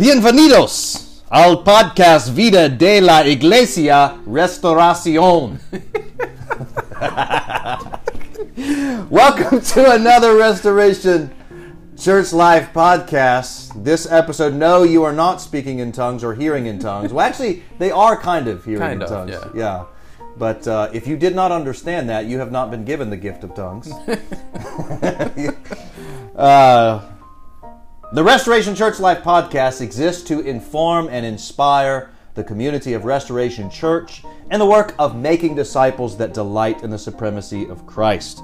Bienvenidos al podcast Vida de la Iglesia Restauración. Welcome to another Restoration Church Life podcast. This episode, no, you are not speaking in tongues or hearing in tongues. Well, actually, they are kind of hearing Kind in of, tongues. yeah. yeah. But uh, if you did not understand that, you have not been given the gift of tongues. uh, the Restoration Church Life podcast exists to inform and inspire the community of Restoration Church and the work of making disciples that delight in the supremacy of Christ.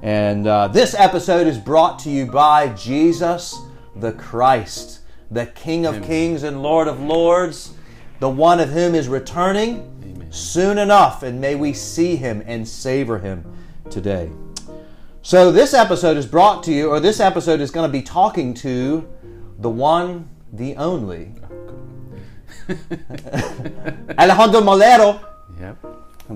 And uh, this episode is brought to you by Jesus the Christ, the King of Kings and Lord of Lords, the one of whom is returning soon enough, and may we see him and savor him today. So, this episode is brought to you, or this episode is going to be talking to the one, the only, Alejandro Molero, Yep.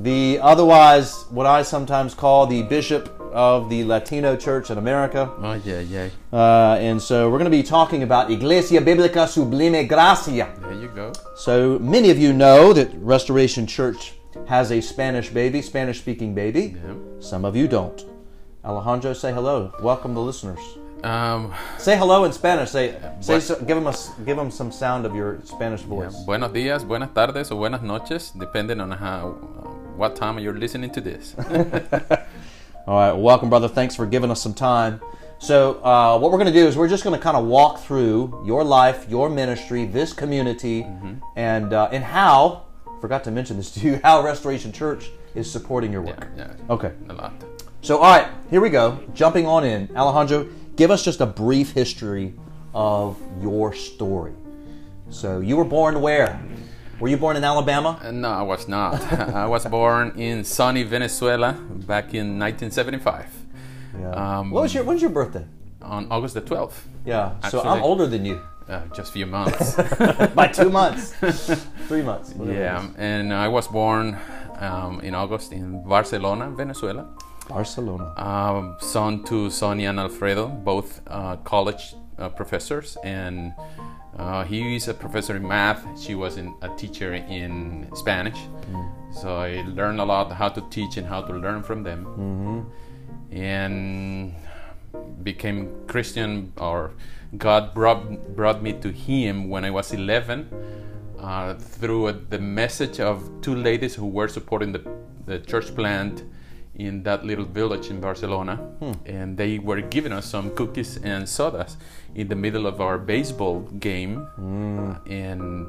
the otherwise what I sometimes call the bishop of the Latino Church in America. Oh yeah, yeah. Uh, and so, we're going to be talking about Iglesia Biblica Sublime Gracia. There you go. So many of you know that Restoration Church has a Spanish baby, Spanish speaking baby. Some of you don't. Alejandro, say hello. Welcome the listeners. Um, Say hello in Spanish. Say, say so, give them a, give them some sound of your Spanish voice. buenos días, buenas tardes, o buenas noches, depending on how, what time you're listening to this. All right, welcome, brother. Thanks for giving us some time. So, uh, what we're going to do is we're just going to kind of walk through your life, your ministry, this community, and uh, and how. Forgot to mention this to you. How Restoration Church is supporting your work. yeah, Okay. a lot. So, all right, here we go. Jumping on in. Alejandro, give us just a brief history of your story. So, you were born where? Were you born in Alabama? Uh, No, I was not. I was born in sunny Venezuela back in 1975 Um, what was your When's your birthday? on August the 12th. Yeah. so I'm older than you Uh, just a few months. by two months, three months. yeah, and I was born um, in August in Barcelona, Venezuela. Barcelona. Um, son to Sonia and Alfredo, both uh, college uh, professors, and uh, he is a professor in math. She was in, a teacher in Spanish, so I learned a lot how to teach and how to learn from them, and became Christian. Or God brought brought me to Him when I was 11 uh, through the message of two ladies who were supporting the, the church plant in that little village in Barcelona. And they were giving us some cookies and sodas in the middle of our baseball game. Uh, and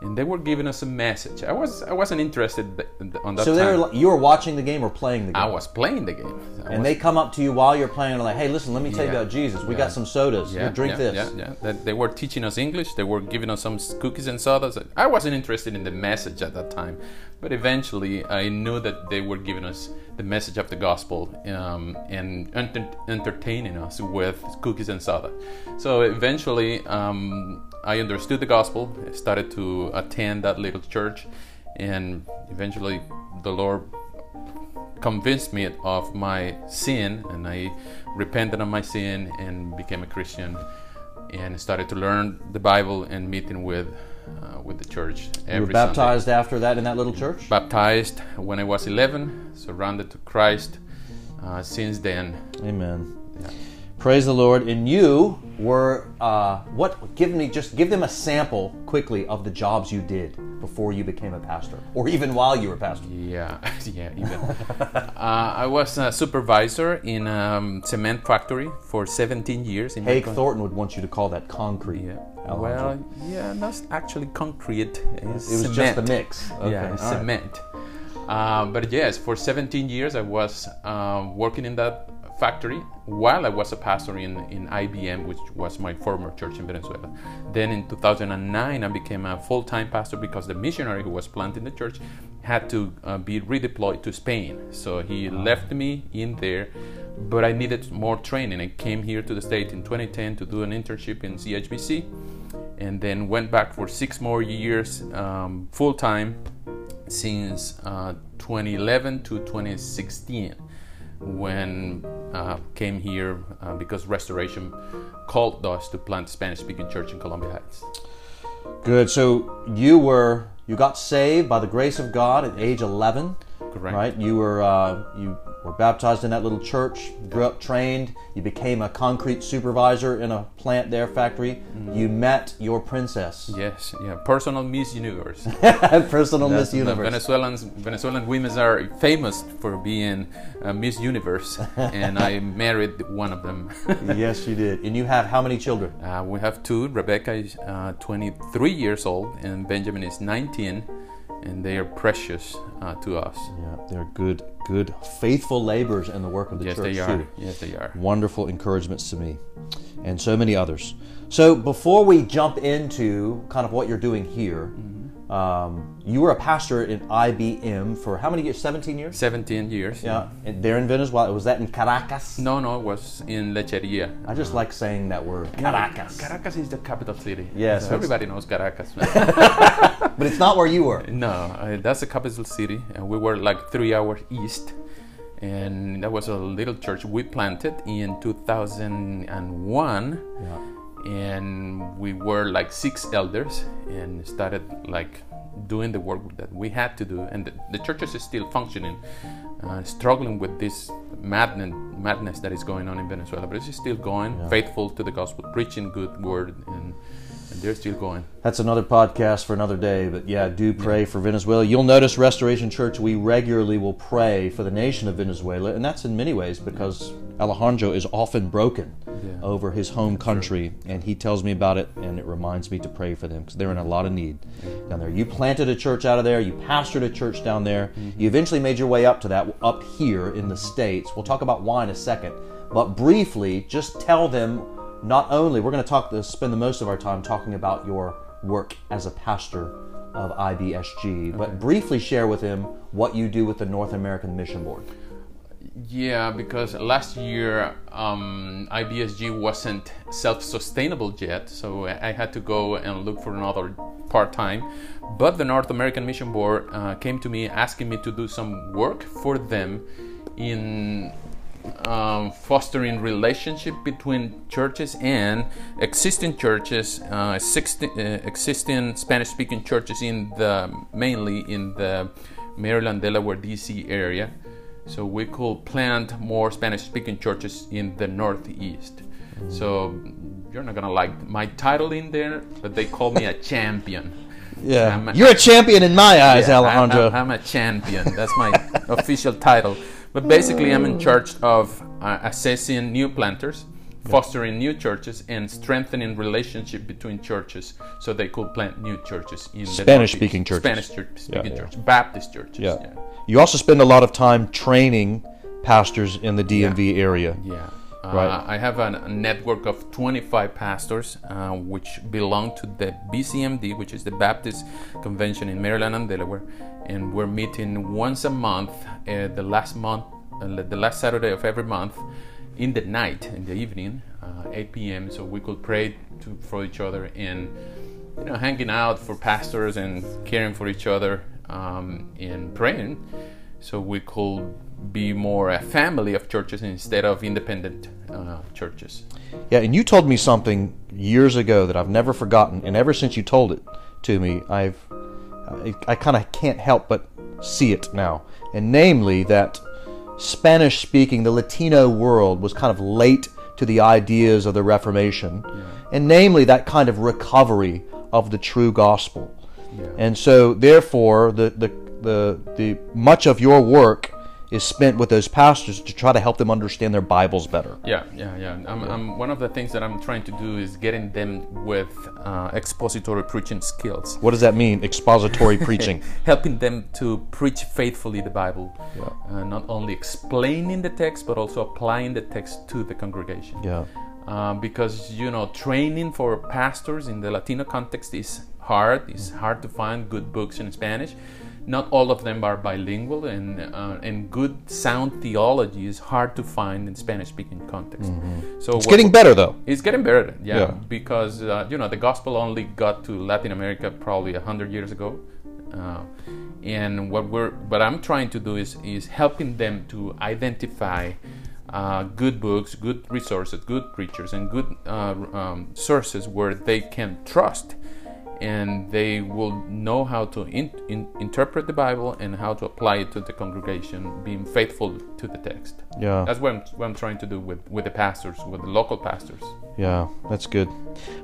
and they were giving us a message. I was I wasn't interested on that So they time. were, you were watching the game or playing the game? I was playing the game. I and was- they come up to you while you're playing and like, hey, listen, let me tell you about Jesus. We Yeah. got some sodas. Here, drink yeah, this. Yeah, yeah. They were teaching us English. They were giving us some cookies and sodas. I wasn't interested in the message at that time, but eventually I knew that they were giving us the message of the gospel um, and enter- entertaining us with cookies and soda. So eventually, um, I understood the gospel. Started to attend that little church, and eventually, the Lord convinced me of my sin and I repented of my sin and became a Christian and started to learn the Bible and meeting with uh, with the church You were Sunday. baptized after that in that little church? Baptized when I was 11, surrounded to Christ uh, since then. Amen. Yeah. Praise the Lord. And you were uh, what? Give me just give them a sample quickly of the jobs you did before you became a pastor, or even while you were pastor. Yeah, yeah, even. uh, I was a supervisor in a um, cement factory for 17 years. In Haig Macon. Thornton would want you to call that concrete. Yeah. Well, yeah, that's actually concrete. It was just a mix. Okay, yeah, all right. cement. Uh, but yes, for 17 years I was uh, working in that factory while I was a pastor in, in IBM, which was my former church in Venezuela. Then in 2009, I became a full time pastor because the missionary who was planting the church had to uh, be redeployed to Spain. So he left me in there, but I needed more training. I came here to the States in 2010 to do an internship in CHBC and then went back for six more years um, full time since uh, 2011 to 2016 when uh, came here uh, because restoration called us to plant spanish speaking church in columbia heights Good. So you were you got saved by the grace of God at age 11. Correct. Right. You were uh, you were baptized in that little church. Grew up, trained. You became a concrete supervisor in a plant there factory. You met your princess. Yes, yeah, personal Miss Universe. Personal Miss That's- the Universe. Venezuelans, Venezuelan women are famous for being uh, Miss Universe, and I married one of them. yes, you did. And you have how many children? uh, we have two. Rebecca is uh, 23 years old, and Benjamin is 19, and they are precious uh, to us. Yeah, they're good, good, faithful laborers in the work of the yes, church they are. too. Yes, they are. Wonderful encouragements to me, and so many others. So before we jump into kind of what you're doing here, um, you were a pastor in IBM for how many years? 17 years. 17 years. Yeah, and there in Venezuela. Was that in Caracas? No, no, it was in Lecheria. I just like saying that word, Caracas. Caracas is the capital city. Yes, So everybody knows Caracas. But it's not where you were. No, uh, that's the capital city, and we were like three hours east, and that was a little church we planted in 2001, Yeah. And we were like six elders, and started like doing the work that we had to do, and the, the church is still functioning, uh, struggling with this madness, madness that is going on in Venezuela, but it's still going, Yeah. faithful to the gospel, preaching good word, and, and they're still going. That's another podcast for another day, but yeah, do pray for Venezuela. You'll notice Restoration Church, we regularly will pray for the nation of Venezuela, and that's in many ways because Alejandro is often broken Yeah. over his home country, and he tells me about it, and it reminds me to pray for them because they're in a lot of need down there. You planted a church out of there, you pastored a church down there, mm-hmm. you eventually made your way up to that up here in the States. We'll talk about why in a second, but briefly, just tell them not only we're going to talk to spend the most of our time talking about your work as a pastor of IBSG, but briefly share with him what you do with the North American Mission Board. Yeah, because last year um, IBSG wasn't self-sustainable yet, so I had to go and look for another part-time. But the North American Mission Board uh, came to me asking me to do some work for them in um, fostering relationship between churches and existing churches, uh, existing, uh, existing Spanish-speaking churches in the mainly in the Maryland, Delaware, D.C. area. So we could plant more Spanish-speaking churches in the Northeast. So you're not gonna like my title in there, but they call me a champion. Yeah, I'm you're a champion in my eyes, Yeah, Alejandro. I'm, I'm a champion. That's my official title. But basically, I'm in charge of uh, assessing new planters, fostering new churches, and strengthening relationship between churches so they could plant new churches in the Spanish-speaking churches. Spanish-speaking Yeah. churches, Baptist churches. Yeah. yeah. You also spend a lot of time training pastors in the DMV area. Yeah. Uh, Right. I have a, a network of 25 pastors uh, which belong to the BCMD, which is the Baptist Convention in Maryland and Delaware, and we're meeting once a month, uh, the last month, uh, the last Saturday of every month, in the night, in the evening, uh, 8 p.m. So we could pray to, for each other and you know hanging out for pastors and caring for each other um, and praying so we could be more a family of churches instead of independent uh, churches. Yeah, and you told me something years ago that I've never forgotten, and ever since you told it to me, I've I, I kind of can't help but see it now, and namely that Spanish speaking, the Latino world was kind of late to the ideas of the Reformation, and namely that kind of recovery of the true gospel. And so, therefore, the, the the the much of your work is spent with those pastors to try to help them understand their Bibles better. Yeah, yeah, yeah. I'm, I'm, one of the things that I'm trying to do is getting them with uh, expository preaching skills, What does that mean? Expository preaching. helping them to preach faithfully the Bible, uh, not only explaining the text but also applying the text to the congregation. Yeah. um, because you know training for pastors in the Latino context is hard. It's hard to find good books in Spanish. Not all of them are bilingual, and uh, and good sound theology is hard to find in Spanish-speaking context. So It's getting better though. it's getting better, yeah, Yeah. because uh, you know the gospel only got to Latin America probably a hundred years ago, uh, and what we're what I'm trying to do is is helping them to identify uh, good books, good resources, good preachers, and good uh, um, sources where they can trust, and they will know how to in, in, interpret the Bible and how to apply it to the congregation, being faithful to the text. Yeah. That's what I'm, what I'm trying to do with, with the pastors, with the local pastors. Yeah, that's good.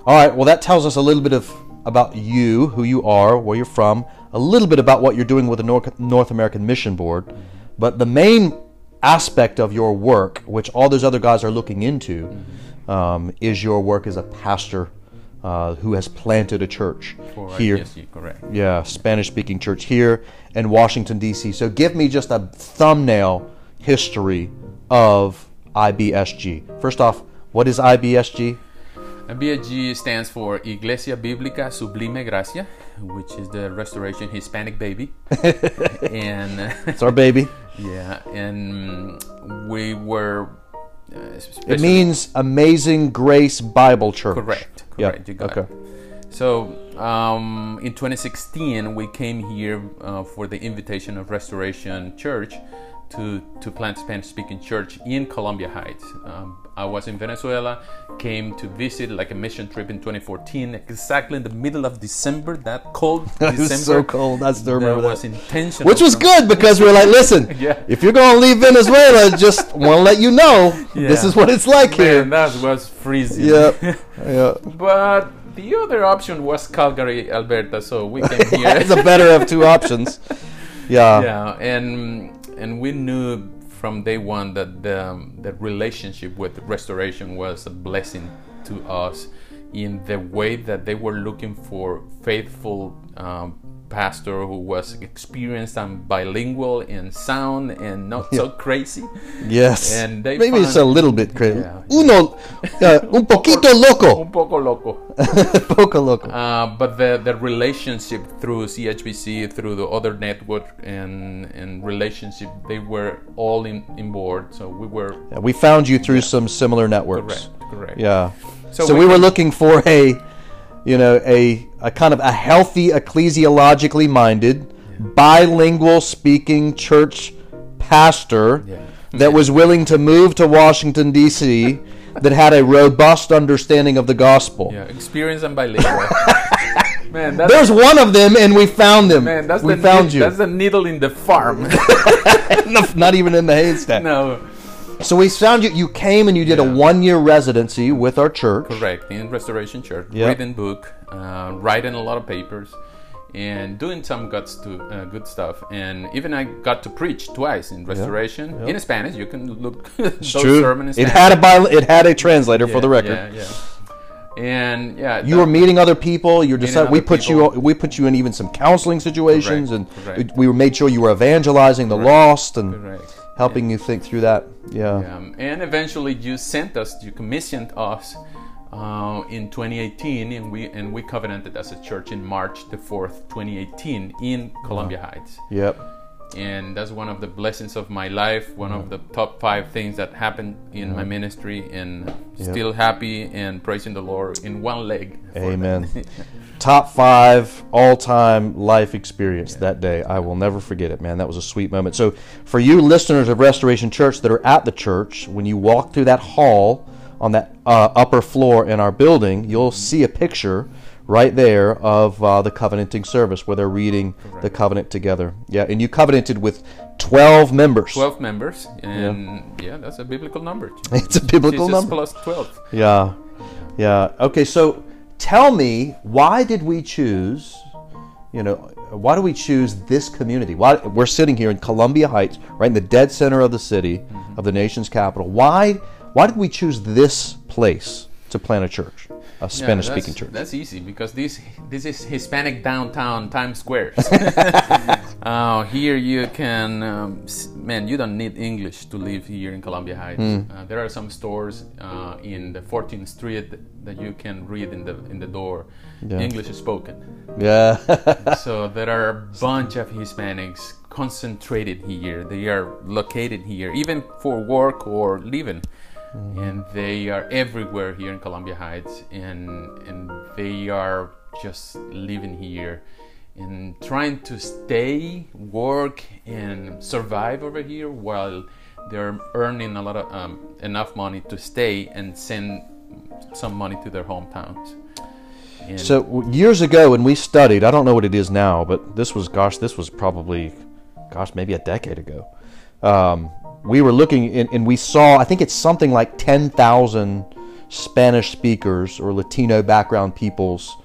All right, well, that tells us a little bit of about you, who you are, where you're from, a little bit about what you're doing with the North, North American Mission Board. But the main aspect of your work, which all those other guys are looking into, um, is your work as a pastor uh, who has planted a church For here. IBSG, correct. Yeah, Spanish speaking church here in Washington, D.C. So give me just a thumbnail history of IBSG. First off, what is IBSG? BSG stands for Iglesia Bíblica Sublime Gracia, which is the Restoration Hispanic Baby. and It's our baby. yeah, and we were. Uh, It means Amazing Grace Bible Church. Correct. Correct. You got okay. it. So um, in 2016, we came here uh, for the invitation of Restoration Church to to plant Spanish-speaking church in Columbia Heights. Um, I was in Venezuela, came to visit like a mission trip in 2014, exactly in the middle of December. That cold It December. was so cold. I still That was that. intentional. Which was good because we were like, listen, Yeah. if you're going to leave Venezuela, just want to let you know this is what it's like Man, here. that was freezing. Yeah, yeah. But the other option was Calgary, Alberta, so we came here. it's a better of two options. Yeah. yeah and and we knew from day one that the, the relationship with restoration was a blessing to us in the way that they were looking for faithful um, pastor who was experienced and bilingual and sound and not so crazy Yes. And they Maybe it's a little bit crazy. Yeah. Uno, uh, un poquito loco. un poco loco Poco loco. Uh, but the, the relationship through CHBC, through the other network and, and relationship, they were all in, in board. So we were Yeah, we found you through some similar networks. correct, correct. Yeah. So, So we, we were looking for a, you know, a a kind of a healthy, ecclesiologically minded, bilingual speaking church pastor Yeah. that was willing to move to Washington D.C. that had a robust understanding of the gospel. Yeah, experience and bilingual. man, There's one of them, and we found them. man, that's we the found need- you. That's the needle in the farm. Not even in the haystack. no, So we found you. You came and you did a one-year residency with our church. correct. In Restoration Church, Yep. reading book, uh, writing a lot of papers, and doing some guts to uh, good stuff. And even I got to preach twice in Restoration in Spanish. You can look It's those true. sermons. It had a bil- it had a translator for the record. Yeah, yeah. And yeah, You were meeting other people. You're deciding. We put you. We put you in even some counseling situations, Correct, and correct. we, made sure you were evangelizing the lost and helping you think through that. Yeah. Um, and eventually, you sent us, you commissioned us uh, in 2018, and we and we covenanted as a church in March the 4th, 2018, in Columbia Heights. Yep. And that's one of the blessings of my life, one of the top five things that happened in my ministry, and still happy and praising the Lord in one leg. Amen. Top five all-time life experience that day. I will never forget it, man. That was a sweet moment. So, for you listeners of Restoration Church that are at the church, when you walk through that hall on that uh, upper floor in our building, you'll see a picture right there of uh, the covenanting service where they're reading the covenant together. Yeah, and you covenanted with 12 members. 12 members, and yeah, that's a biblical number. It's a biblical Jesus number. plus 12. Yeah. Yeah. Okay, so tell me, why did we choose, you know, why do we choose this community? Why we're sitting here in Columbia Heights, right in the dead center of the city, mm-hmm. of the nation's capital. Why why did we choose this place to plant a church? A Spanish speaking that's- church. That's easy because this this is Hispanic downtown Times Square. uh, here you can, um, man, you don't need English to live here in Columbia Heights. Hmm. Uh, there are some stores uh, in the 14th Street that you can read in the in the door. Yeah. English is spoken. Yeah. so there are a bunch of Hispanics concentrated here. They are located here, even for work or living, and they are everywhere here in Columbia Heights, and and they are just living here and trying to stay, work, and survive over here while they're earning a lot of um, enough money to stay and send some money to their hometowns. And So years ago when we studied, I don't know what it is now, but this was, gosh, this was probably, gosh, maybe a decade ago. Um, we were looking and, and we saw, I think it's something like 10,000 Spanish speakers or Latino background peoples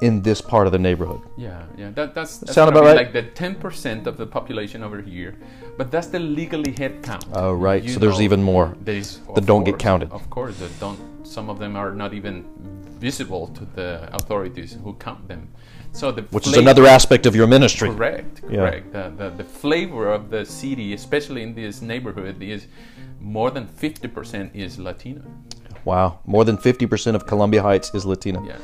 in this part of the neighborhood. Yeah, yeah, that, that's, that's sound about right? Like the ten percent of the population over here, but that's the legally head count. Oh, right. You So there's even more There's that don't get counted. Of course, that don't. Some of them are not even visible to the authorities who count them. So the which is another aspect of your ministry. Correct, Yeah. correct. The, the, the flavor of the city, especially in this neighborhood, is more than 50% is Latino. Wow. More than 50% of Columbia Heights is Latino. Yeah, yeah.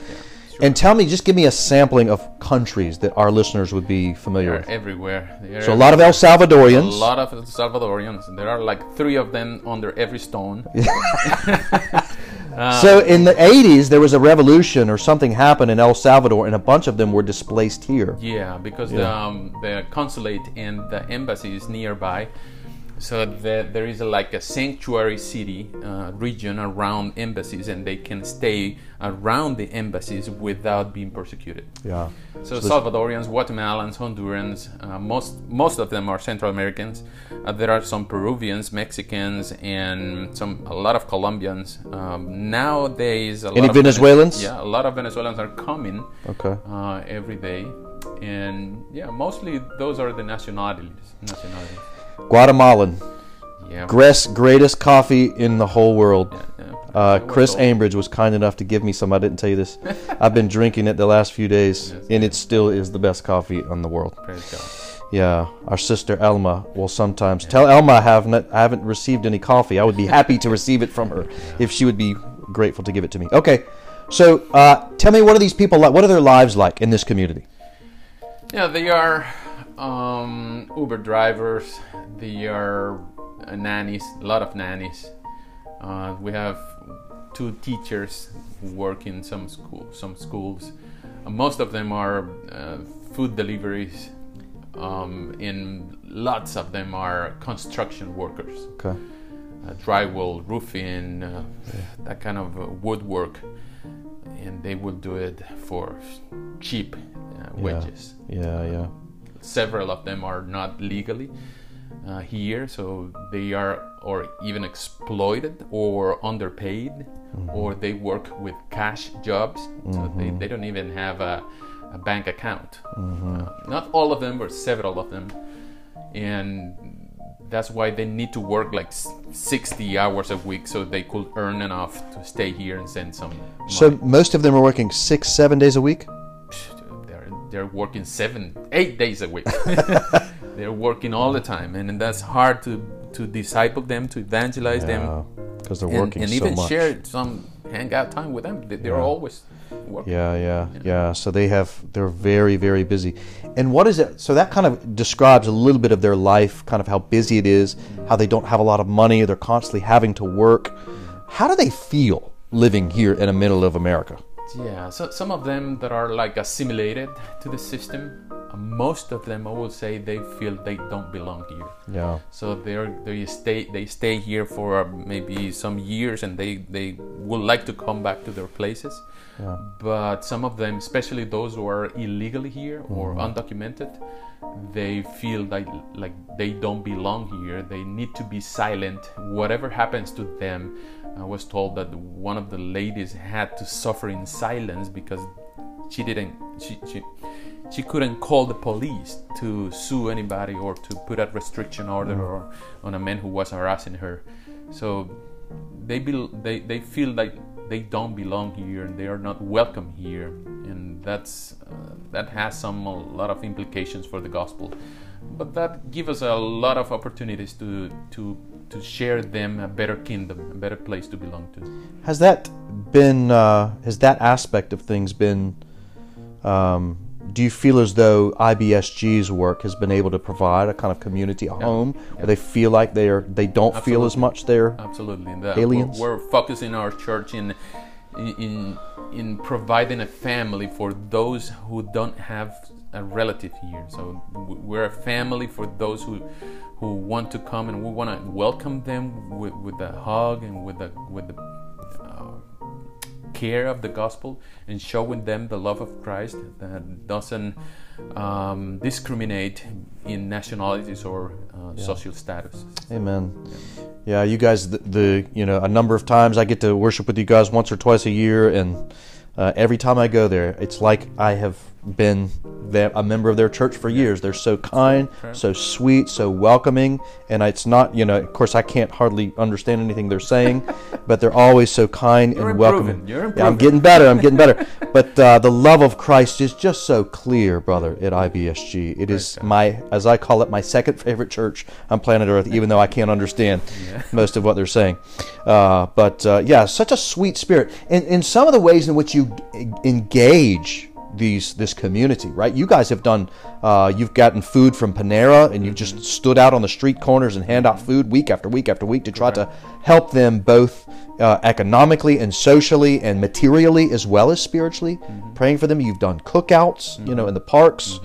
Sure. And tell me, just give me a sampling of countries that our listeners would be familiar They're with. everywhere. They're So a lot of El Salvadorians. a lot of El Salvadorians. There are like three of them under every stone. So in the 80s, there was a revolution or something happened in El Salvador, and a bunch of them were displaced here. Yeah, because The, um, the consulate and the embassy is nearby. So the, there is a, like a sanctuary city uh, region around embassies, and they can stay around the embassies without being persecuted. Yeah. So, Salvadorians, Guatemalans, Hondurans, uh, most most of them are Central Americans. Uh, there are some Peruvians, Mexicans, and some a lot of Colombians. Um, nowadays, a Any lot of Venez- Venezuelans? yeah, a lot of Venezuelans are coming Okay. uh, every day, and yeah, mostly those are the nationalities. Nationalities. Guatemalan. Yeah. Gress, greatest coffee in the whole world. yeah, yeah. Uh, Chris. Ambridge was kind enough to give me some. I didn't tell you this. I've been drinking it the last few days, and it still is the best coffee in the world. Praise God. Yeah, our sister Elma will sometimes tell Elma I have not, I haven't received any coffee. I would be happy to receive it from her if she would be grateful to give it to me. Okay, so uh, tell me, what are these people like? What are their lives like in this community? Yeah, they are um, Uber drivers. They are uh, nannies, a lot of nannies. Uh, we have two teachers who work in some school, some schools. Uh, most of them are uh, food deliveries, um, and lots of them are construction workers Okay, uh, drywall, roofing, uh, that kind of uh, woodwork, and they will do it for cheap uh, wages. yeah, yeah, Several of them are not legally uh, here, so they are or even exploited or underpaid, or they work with cash jobs, so they, they don't even have a, a bank account. Uh, not all of them, but several of them, and that's why they need to work like 60 hours a week so they could earn enough to stay here and send some money. So most of them are working six, seven days a week. They're, working seven eight days a week they're working all the time and, that's hard to to disciple them to evangelize them because they're and, working and so even much. share some hangout time with them They- they're Yeah. always working Yeah, yeah, yeah. So they have they're very very busy. And what is it? So that kind of describes a little bit of their life, kind of how busy it is, how they don't have a lot of money, they're constantly having to work. How do they feel living here in the middle of America? Yeah, so some of them that are like assimilated to the system, uh, most of them I would say they feel they don't belong here. Yeah. So they're they stay they stay here for uh, maybe some years and they they would like to come back to their places. Yeah. But some of them, especially those who are illegally here or undocumented, they feel like like they don't belong here. They need to be silent. Whatever happens to them, I was told that one of the ladies had to suffer in silence because she didn't she she, she couldn't call the police to sue anybody or to put a restriction order or on a man who was harassing her. So they bel they, they feel like they don't belong here and they are not welcome here. And that's uh, that has some a lot of implications for the gospel. But that gives us a lot of opportunities to to to share them a better kingdom a better place to belong to. Has that been uh, has that aspect of things been um, do you feel as though IBSG's work has been able to provide a kind of community, a home, where they feel like they are they don't feel as much there? absolutely. And that Aliens? we're, we're focusing our church in in in providing a family for those who don't have a relative here so we're a family for those who who want to come and we want to welcome them with, with a hug and with the with the uh, care of the gospel and showing them the love of Christ that doesn't um, discriminate in nationalities or uh, social status. Amen. Yeah, you guys, the, the you know, a number of times I get to worship with you guys once or twice a year, and uh, every time I go there, it's like I have been a member of their church for years. They're so kind, so sweet, so welcoming, and it's not, you know, of course, I can't hardly understand anything they're saying, but they're always so kind You're and improving. welcoming. You're Yeah, I'm getting better. I'm getting better. but uh, the love of Christ is just so clear, brother, at IBSG. It is my, as I call it, my second favorite church on planet Earth, even though I can't understand most of what they're saying. Uh, but uh, yeah, such a sweet spirit. And in some of the ways in which you engage these this community, right? You guys have done. Uh, you've gotten food from Panera, and you've just stood out on the street corners and hand out food week after week after week to try to help them both uh, economically and socially and materially as well as spiritually. Praying for them. You've done cookouts, you know, in the parks.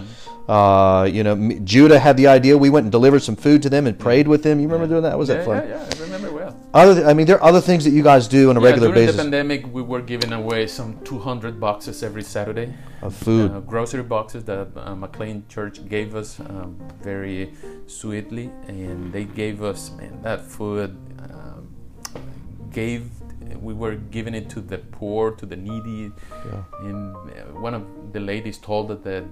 Uh, you know, Judah had the idea. We went and delivered some food to them and prayed with them. You remember doing that? Was yeah, that fun? yeah, yeah, I remember well. Other, I mean, there are other things that you guys do on a Yeah, regular during basis the pandemic, we were giving away some 200 boxes every Saturday. of food. Uh, grocery boxes that uh, McLean Church gave us um, very sweetly, and they gave us man that food um, gave. We were giving it to the poor, to the needy, Yeah. and uh, one of the ladies told us that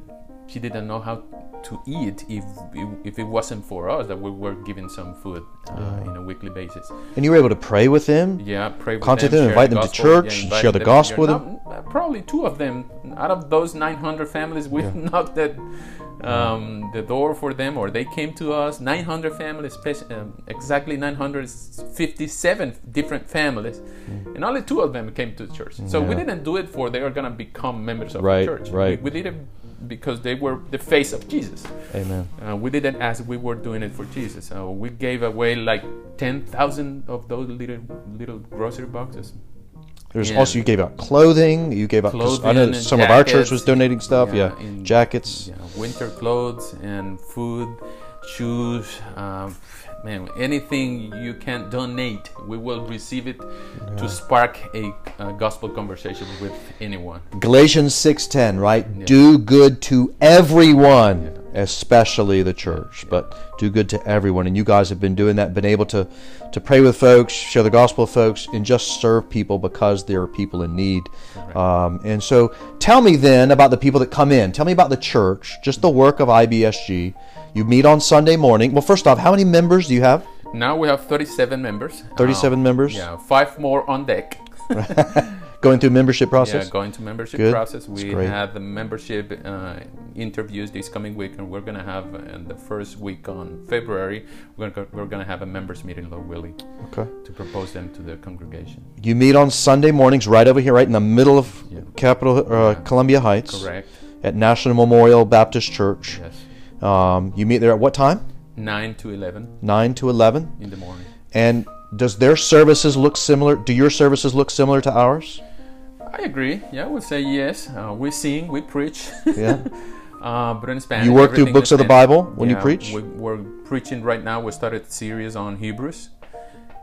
she didn't know how to eat if if it wasn't for us that we were giving some food uh, in a weekly basis. And you were able to pray with them. Yeah, pray with Contact them, them, invite the them to church, invite share the them- gospel with them? uh, probably two of them out of those 900 families, we knocked at um, the door for them, or they came to us. 900 families, um, exactly 957 different families, Mm. and only two of them came to the church. So we didn't do it for they are gonna become members of Right, the church. right. We, we did it because they were the face of Jesus. Amen. Uh, we didn't ask; we were doing it for Jesus. So we gave away like 10,000 of those little little grocery boxes. There's Yeah. also you gave out clothing. You gave out. 'cause I know Clothing some of our church was donating stuff. Yeah, Yeah, in- jackets. Yeah, winter clothes and food, shoes. Um, man, anything you can donate, we will receive it to spark a, uh gospel conversation with anyone. Galatians six ten. Right. Do good to everyone, especially the church, but do good to everyone. And you guys have been doing that. Been able to to pray with folks, share the gospel with folks, and just serve people because there are people in need. Um, and so, tell me then about the people that come in. Tell me about the church, just the work of IBSG. You meet on Sunday morning. Well, first off, how many members do you have? Now we have 37 members. 37 Uh, members? Yeah, five more on deck. Going through membership process. Yeah, going to membership Good. process. We have the membership uh, interviews this coming week, and we're gonna have uh, in the first week on February. We're gonna we're gonna have a members meeting, Lord Willie. Okay. to propose them to the congregation. You meet on Sunday mornings right over here, right in the middle of Yeah. Capitol, uh, Columbia Heights, Correct. at National Memorial Baptist Church. Yes. Um, you meet there at what time? Nine to eleven 9 to 11. in the morning. And does their services look similar? Do your services look similar to ours? I agree. Yeah, I would say yes. Uh, we sing, we preach. Yeah. uh, but in Spanish. You work through books of the Bible when you preach? We, we're preaching right now. We started a series on Hebrews,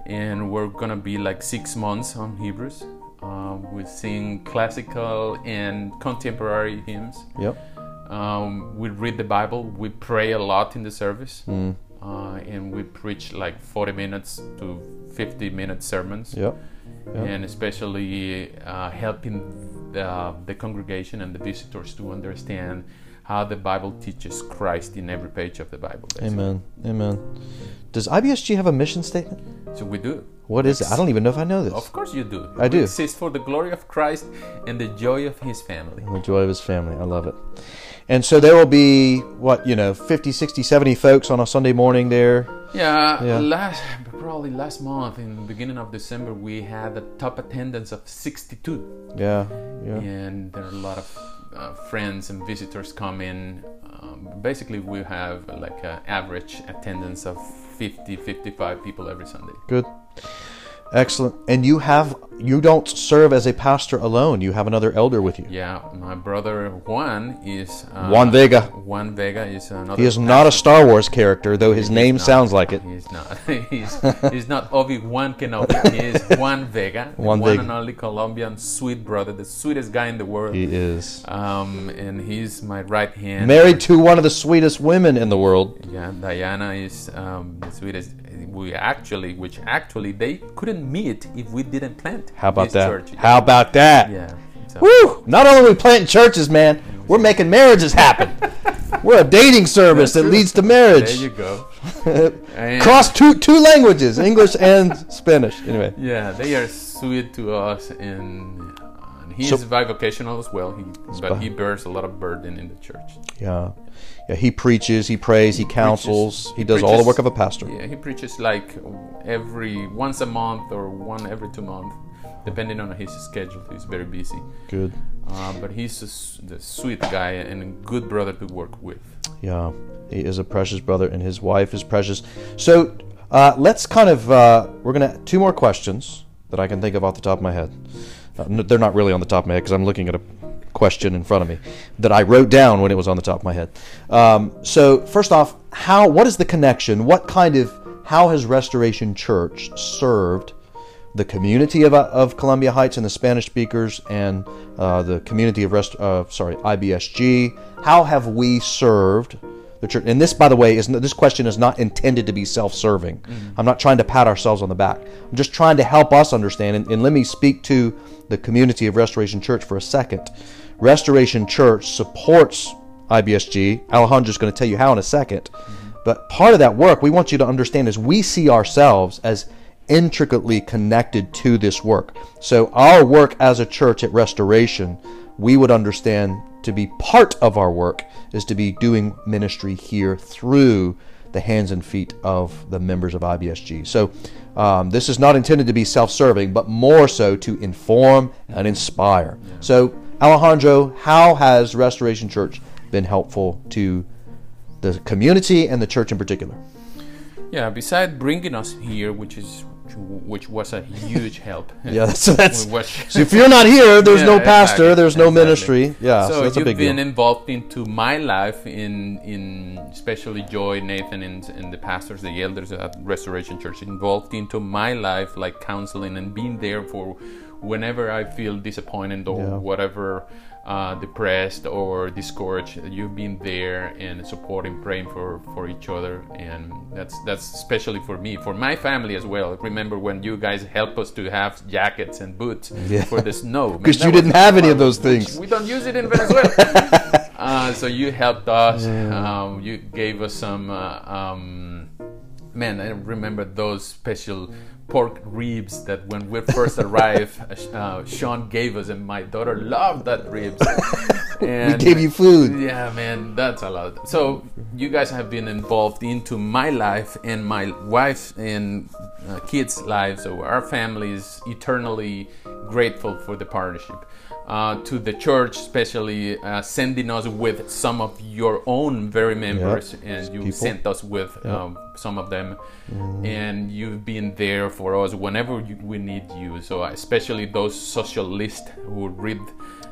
and we're gonna be like six months on Hebrews. Um, we sing classical and contemporary hymns. Yep. Um, we read the Bible. We pray a lot in the service, Mm. uh, and we preach like 40 minutes to 50 minute sermons Yep. Yep. and especially uh, helping the, the congregation and the visitors to understand how the Bible teaches Christ in every page of the Bible. basically. Amen. Amen. Does IBSG have a mission statement? So we do. What is it? I don't even know if I know this. Of course you do. I We do. exist for the glory of Christ and the joy of His family. the joy of his family. I love it. And so there will be, what, you know, 50, 60, 70 folks on a Sunday morning there. Yeah, Yeah. last probably last month in the beginning of December we had a top attendance of 62. Yeah. Yeah. and there are a lot of uh, friends and visitors come in. Um, basically, we have like an average attendance of 50, 55 people every Sunday. Good. Excellent. And you have you don't serve as a pastor alone. You have another elder with you. Yeah, my brother Juan is uh, Juan Vega. Juan Vega is another. He is not a Star Wars character, though his name sounds like it. He's not. he's, he's not Obi Wan Kenobi. He is Juan Vega, the Juan one Vega. and only Colombian sweet brother, the sweetest guy in the world. He is Um, and he's my right hand. married to one of the sweetest women in the world. Yeah, Diana is um, the sweetest. We actually, which actually they couldn't meet if we didn't plant. How about that? Church. How about that? Yeah. So, Woo! Not only are we planting churches, man, we're making marriages happen. we're a dating service that leads to marriage. there you go. Cross two two languages, English and Spanish. Anyway, Yeah, they are sweet to us, and, and he's So- bivocational as well. He, but he bears a lot of burden in the church. yeah, yeah. He preaches, he prays, he counsels, he does all the work of a pastor. Yeah, he preaches like every once a month or one every two months, depending on his schedule. He's very busy, Good. uh, but he's a the sweet guy and a good brother to work with. Yeah, he is a precious brother, and his wife is precious. So uh, let's kind of uh, we're gonna two more questions that I can think of off the top of my head. Uh, n- they're not really on the top of my head because I'm looking at a question in front of me that I wrote down when it was on the top of my head. Um, so first off, how what is the connection? What kind of how has Restoration Church served? the community of, of Columbia Heights and the Spanish speakers and uh, the community of rest, uh, sorry IBSG. How have we served the church? And this, by the way, is this question is not intended to be self-serving. I'm not trying to pat ourselves on the back. I'm just trying to help us understand. And, and let me speak to the community of Restoration Church for a second. Restoration Church supports IBSG. Alejandro's going to tell you how in a 2nd But part of that work we want you to understand is we see ourselves as intricately connected to this work. So, our work as a church at Restoration, we would understand to be part of our work is to be doing ministry here through the hands and feet of the members of IBSG. So, um, this is not intended to be self serving, but more so to inform and inspire. So, Alejandro, how has Restoration Church been helpful to the community and the church in particular? Yeah, besides bringing us here, which is which was a huge help. Yeah, so that's so if you're not here, there's no pastor, exactly, there's no exactly. ministry. Yeah, so, so, that's you've big been deal. involved into my life in in especially Joy, Nathan, and, and the pastors, the elders at Restoration Church, involved into my life, like counseling and being there for whenever I feel disappointed or Yeah. whatever, uh, depressed or discouraged. You've been there and supporting, praying for for each other, and that's that's especially for me, for my family as well. Remember when you guys help us to have jackets and boots Yeah. for the snow? Because you didn't have any of those things. We don't use it in Venezuela. uh, so you helped us. Um, you gave us some. Uh, um, man, I remember those special pork ribs that when we first arrived, uh, Sean gave us, and my daughter loved that ribs. We gave you food. yeah, man, that's a lot. So you guys have been involved into my life and my wife's and uh, kids' lives. So our family is eternally grateful for the partnership. Uh, to the church, especially uh, sending us with some of your own very members, and you People. sent us with um, some of them, and you've been there for us whenever you, we need you. So especially those socialists who read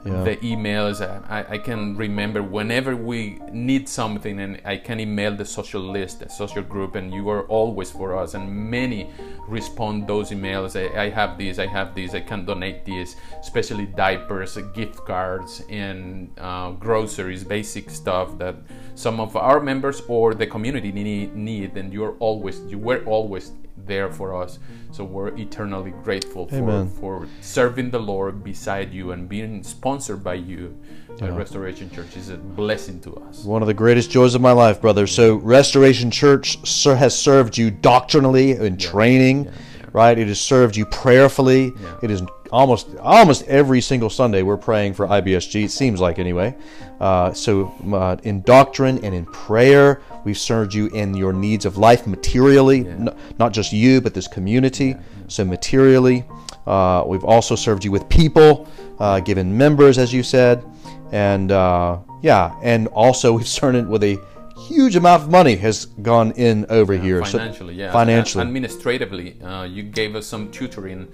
Yeah. the emails. I, I can remember whenever we need something, and I can email the social list, the social group, and you are always for us. And many respond those emails. I, I have this, I have this, I can donate this, especially diapers, gift cards, and uh, groceries, basic stuff that some of our members or the community need. need and you're always, you were always there for mm-hmm. us. So we're eternally grateful for, for serving the Lord beside you and being sponsored by you. By Restoration Church is a blessing to us. One of the greatest joys of my life, brother. So, Restoration Church has served you doctrinally in training, right? It has served you prayerfully. Yeah. It is almost almost every single Sunday we're praying for IBSG. It seems like anyway. Uh, so, uh, in doctrine and in prayer, we've served you in your needs of life materially, n- not just you, but this community. So, materially, uh, we've also served you with people, uh, given members, as you said and uh, yeah, and also we've served it with a huge amount of money has gone in over here. So- financially, yeah. Financially. Administratively, uh, you gave us some tutoring,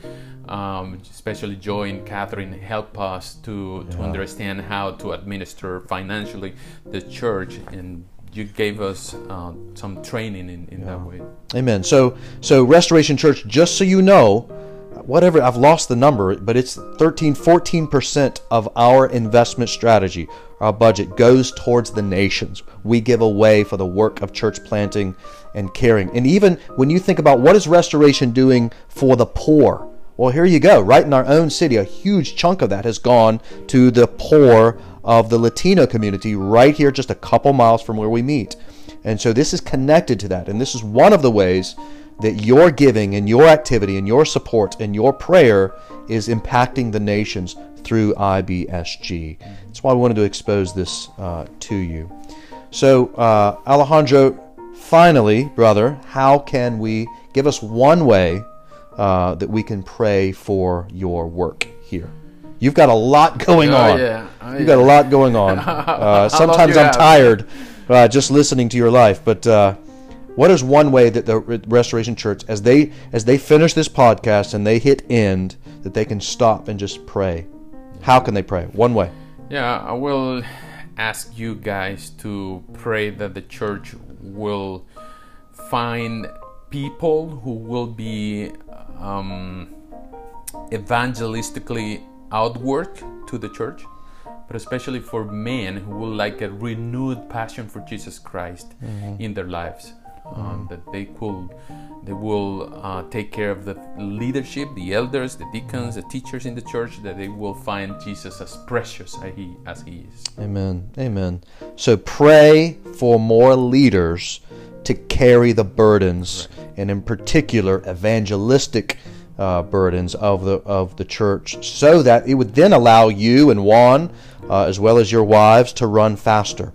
um, especially Joy and Catherine help us to, to understand how to administer financially the church, and you gave us uh, some training in, in that way. Amen. So, so Restoration Church, just so you know, whatever, I've lost the number, but it's 13, 14% of our investment strategy, our budget goes towards the nations. We give away for the work of church planting and caring. And even when you think about what is Restoration doing for the poor, well, here you go. Right in our own city, a huge chunk of that has gone to the poor of the Latino community right here, just a couple miles from where we meet. And so this is connected to that. And this is one of the ways that your giving and your activity and your support and your prayer is impacting the nations through IBSG. That's why I wanted to expose this uh, to you. So, uh, Alejandro, finally, brother, how can we give us one way uh, that we can pray for your work here? You've got a lot going Oh, on. yeah. Oh, You've got a lot going on. Uh, sometimes I'm have? tired uh, just listening to your life, but uh, what is one way that the Restoration Church, as they as they finish this podcast and they hit end, that they can stop and just pray? How can they pray? One way. Yeah, I will ask you guys to pray that the church will find people who will be um, evangelistically outward to the church, but especially for men who will like a renewed passion for Jesus Christ in their lives. Um, that they could, they will uh, take care of the leadership, the elders, the deacons, the teachers in the church. That they will find Jesus as precious as he as he is. Amen. Amen. So pray for more leaders to carry the burdens, and in particular, evangelistic uh, burdens of the of the church, so that it would then allow you and Juan, uh, as well as your wives, to run faster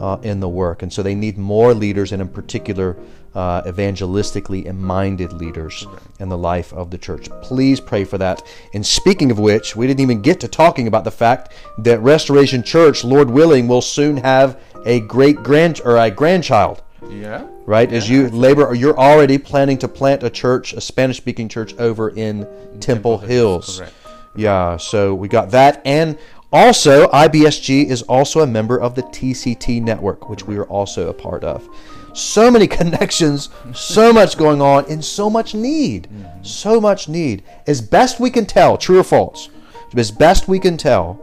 uh, in the work. And so they need more leaders, and in particular, uh, evangelistically minded leaders in the life of the church. Please pray for that. And speaking of which, we didn't even get to talking about the fact that Restoration Church, Lord willing, will soon have a great grand or a grandchild. Yeah. Right, as you labor, or you're already planning to plant a church, a Spanish-speaking church over in Temple, Hills. correct. Yeah, so we got that, and also IBSG is also a member of the TCT network, which we are also a part of. So many connections, so much going on, and so much need, so much need. As best we can tell, true or false, as best we can tell,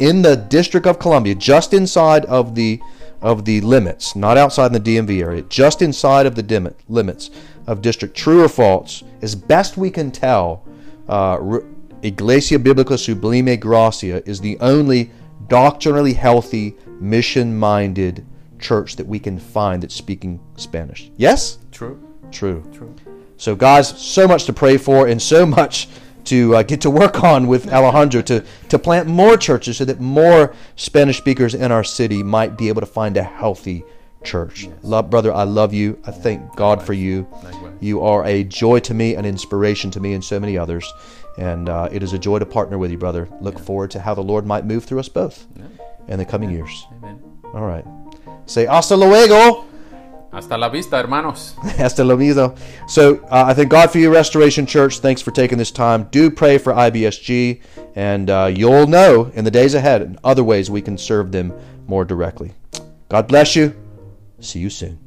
in the District of Columbia, just inside of the of the limits, not outside in the DMV area, just inside of the dim- limits of district. True or false? As best we can tell, uh, R- Iglesia Biblica Sublime Gracia is the only doctrinally healthy, mission-minded church that we can find that's speaking Spanish. Yes. True. True. True. So, guys, so much to pray for and so much to uh, get to work on with Alejandro to, to plant more churches so that more Spanish speakers in our city might be able to find a healthy church. Love, brother, I love you. I thank God for you. Likewise. You are a joy to me, an inspiration to me, and so many others. And uh, it is a joy to partner with you, brother. Look forward to how the Lord might move through us both in the coming years. Amen. All right. Say hasta luego. Hasta la vista, hermanos. Hasta luego. So uh, I thank God for you, Restoration Church. Thanks for taking this time. Do pray for IBSG, and uh, you'll know in the days ahead and other ways we can serve them more directly. God bless you. See you soon.